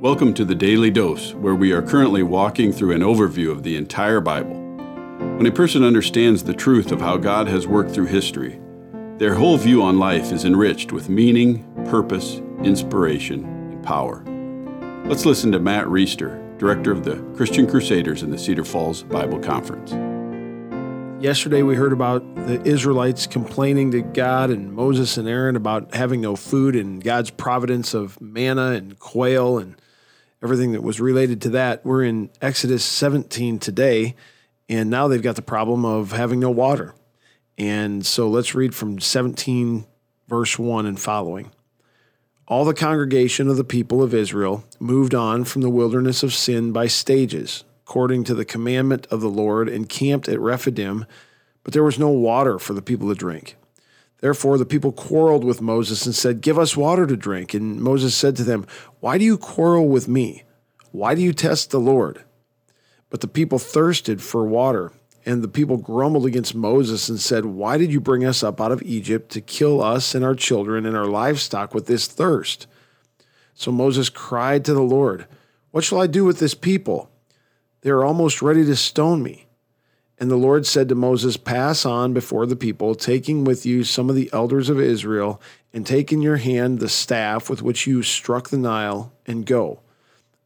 Welcome to the Daily Dose, where we are currently walking through an overview of the entire Bible. When a person understands the truth of how God has worked through history, their whole view on life is enriched with meaning, purpose, inspiration, and power. Let's listen to Matt Reisetter, director of the Christian Crusaders in the Cedar Falls Bible Conference. Yesterday, we heard about the Israelites complaining to God and Moses and Aaron about having no food and God's providence of manna and quail and everything that was related to that. We're in Exodus 17 today, and now they've got the problem of having no water. And so let's read from 17, verse 1 and following. All the congregation of the people of Israel moved on from the wilderness of sin by stages, according to the commandment of the Lord, and camped at Rephidim, but there was no water for the people to drink. Therefore, the people quarreled with Moses and said, Give us water to drink. And Moses said to them, Why do you quarrel with me? Why do you test the Lord? But the people thirsted for water. And the people grumbled against Moses and said, Why did you bring us up out of Egypt to kill us and our children and our livestock with this thirst? So Moses cried to the Lord, What shall I do with this people? They are almost ready to stone me. And the Lord said to Moses, Pass on before the people, taking with you some of the elders of Israel, and take in your hand the staff with which you struck the Nile, and go.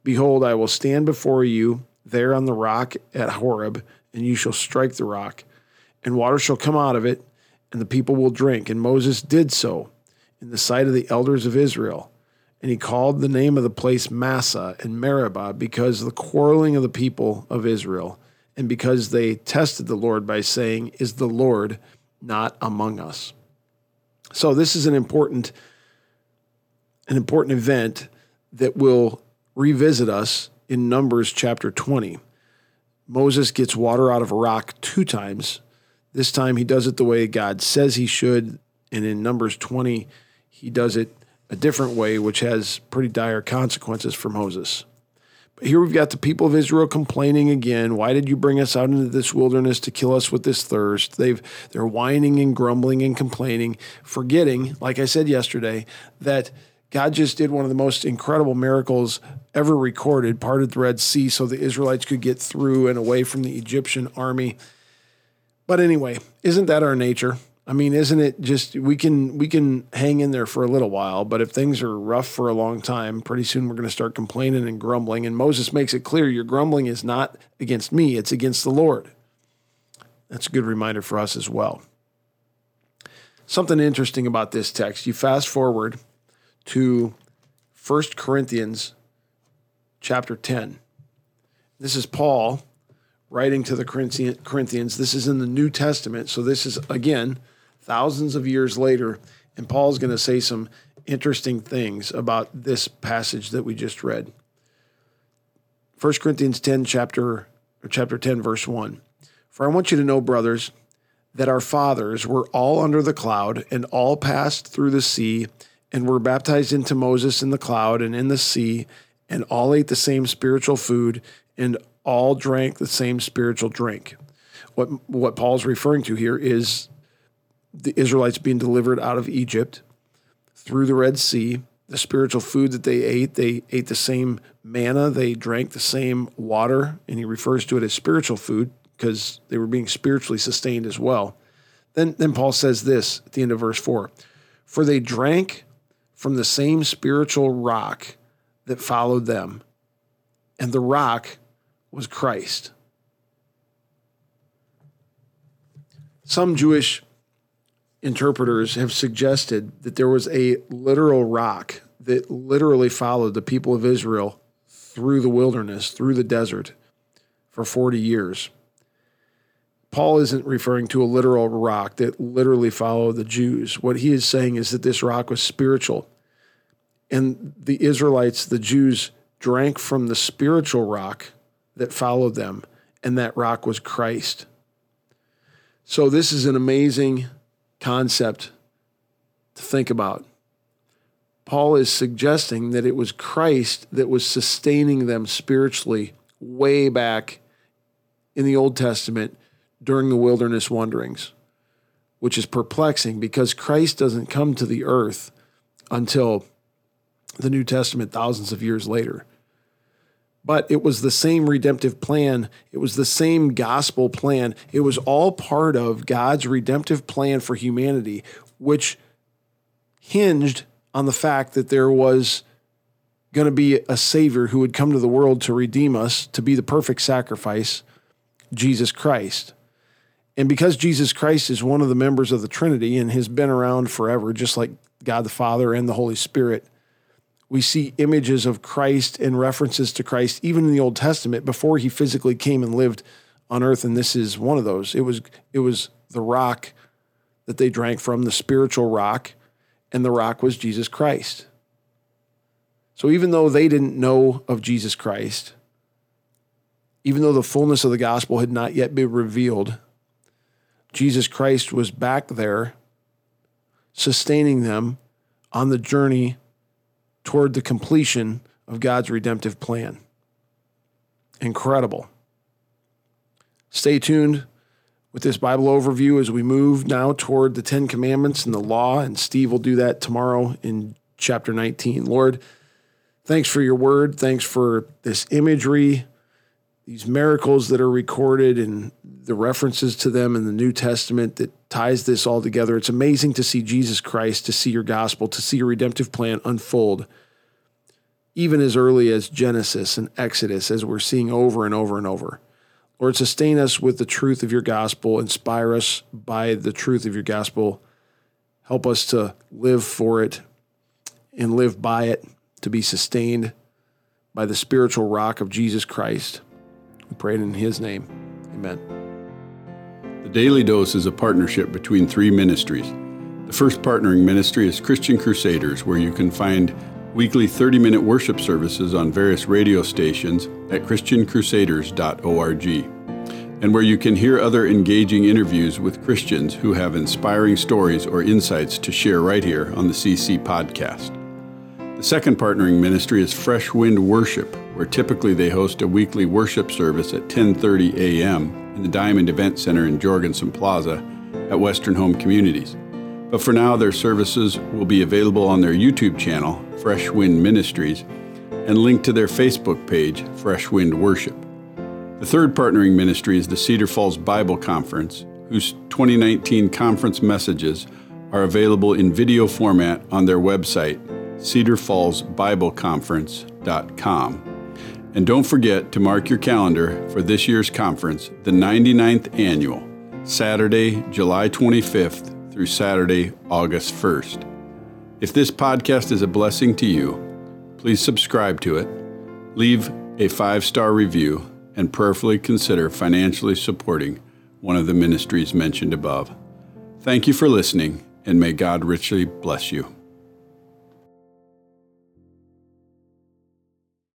Behold, I will stand before you there on the rock at Horeb, and you shall strike the rock, and water shall come out of it, and the people will drink. And Moses did so in the sight of the elders of Israel. And he called the name of the place Massah and Meribah because of the quarreling of the people of Israel and because they tested the Lord by saying, Is the Lord not among us? So this is an important an important event that will revisit us in Numbers chapter 20. Moses gets water out of a rock two times. This time he does it the way God says he should, and in Numbers 20 he does it a different way which has pretty dire consequences for Moses. Here we've got the people of Israel complaining again. Why did you bring us out into this wilderness to kill us with this thirst? They've they're whining and grumbling and complaining, forgetting, like I said yesterday, that God just did one of the most incredible miracles ever recorded, parted the Red Sea so the Israelites could get through and away from the Egyptian army. But anyway, isn't that our nature? I mean, isn't it just we can we can hang in there for a little while, but if things are rough for a long time, pretty soon we're going to start complaining and grumbling. And Moses makes it clear your grumbling is not against me, it's against the Lord. That's a good reminder for us as well. Something interesting about this text, you fast forward to 1 Corinthians chapter 10. This is Paul writing to the Corinthians. This is in the New Testament, so this is again thousands of years later, and Paul's going to say some interesting things about this passage that we just read. 1 Corinthians 10 chapter or chapter 10 verse 1. For I want you to know brothers that our fathers were all under the cloud and all passed through the sea and were baptized into Moses in the cloud and in the sea and all ate the same spiritual food and all drank the same spiritual drink. What what Paul's referring to here is the Israelites being delivered out of Egypt through the Red Sea, the spiritual food that they ate, they ate the same manna, they drank the same water, and he refers to it as spiritual food because they were being spiritually sustained as well. Then, then Paul says this at the end of verse 4 For they drank from the same spiritual rock that followed them, and the rock was Christ. Some Jewish interpreters have suggested that there was a literal rock that literally followed the people of Israel through the wilderness, through the desert for 40 years. Paul isn't referring to a literal rock that literally followed the Jews. What he is saying is that this rock was spiritual. And the Israelites, the Jews, drank from the spiritual rock that followed them, and that rock was Christ. So, this is an amazing concept to think about. Paul is suggesting that it was Christ that was sustaining them spiritually way back in the Old Testament during the wilderness wanderings, which is perplexing because Christ doesn't come to the earth until the New Testament thousands of years later. But it was the same redemptive plan. It was the same gospel plan. It was all part of God's redemptive plan for humanity, which hinged on the fact that there was going to be a Savior who would come to the world to redeem us, to be the perfect sacrifice, Jesus Christ. And because Jesus Christ is one of the members of the Trinity and has been around forever, just like God the Father and the Holy Spirit, we see images of Christ and references to Christ even in the Old Testament before he physically came and lived on earth. And this is one of those. It was it was the rock that they drank from the spiritual rock and the rock was Jesus Christ. So even though they didn't know of Jesus Christ even though the fullness of the gospel had not yet been revealed Jesus Christ was back there sustaining them on the journey toward the completion of God's redemptive plan. Incredible. Stay tuned with this Bible overview as we move now toward the Ten Commandments and the law, and Steve will do that tomorrow in chapter 19. Lord, thanks for your word. Thanks for this imagery, these miracles that are recorded, and the references to them in the New Testament that ties this all together. It's amazing to see Jesus Christ, to see your gospel, to see your redemptive plan unfold, even as early as Genesis and Exodus, as we're seeing over and over and over. Lord, sustain us with the truth of your gospel, inspire us by the truth of your gospel. Help us to live for it and live by it, to be sustained by the spiritual rock of Jesus Christ. We pray it in his name. Amen. The Daily Dose is a partnership between three ministries. The first partnering ministry is Christian Crusaders, where you can find weekly 30 minute worship services on various radio stations at ChristianCrusaders.org, and where you can hear other engaging interviews with Christians who have inspiring stories or insights to share right here on the CC podcast. The second partnering ministry is Fresh Wind Worship, where typically they host a weekly worship service at 10:30 a.m in the Diamond Event Center in Jorgensen Plaza at Western Home Communities. But for now, their services will be available on their YouTube channel, Fresh Wind Ministries, and linked to their Facebook page, Fresh Wind Worship. The third partnering ministry is the Cedar Falls Bible Conference, whose 2019 conference messages are available in video format on their website, cedarfallsbibleconference.com. And don't forget to mark your calendar for this year's conference, the 99th annual, Saturday, July 25th through Saturday, August 1st. If this podcast is a blessing to you, please subscribe to it, leave a five star review, and prayerfully consider financially supporting one of the ministries mentioned above. Thank you for listening, and may God richly bless you.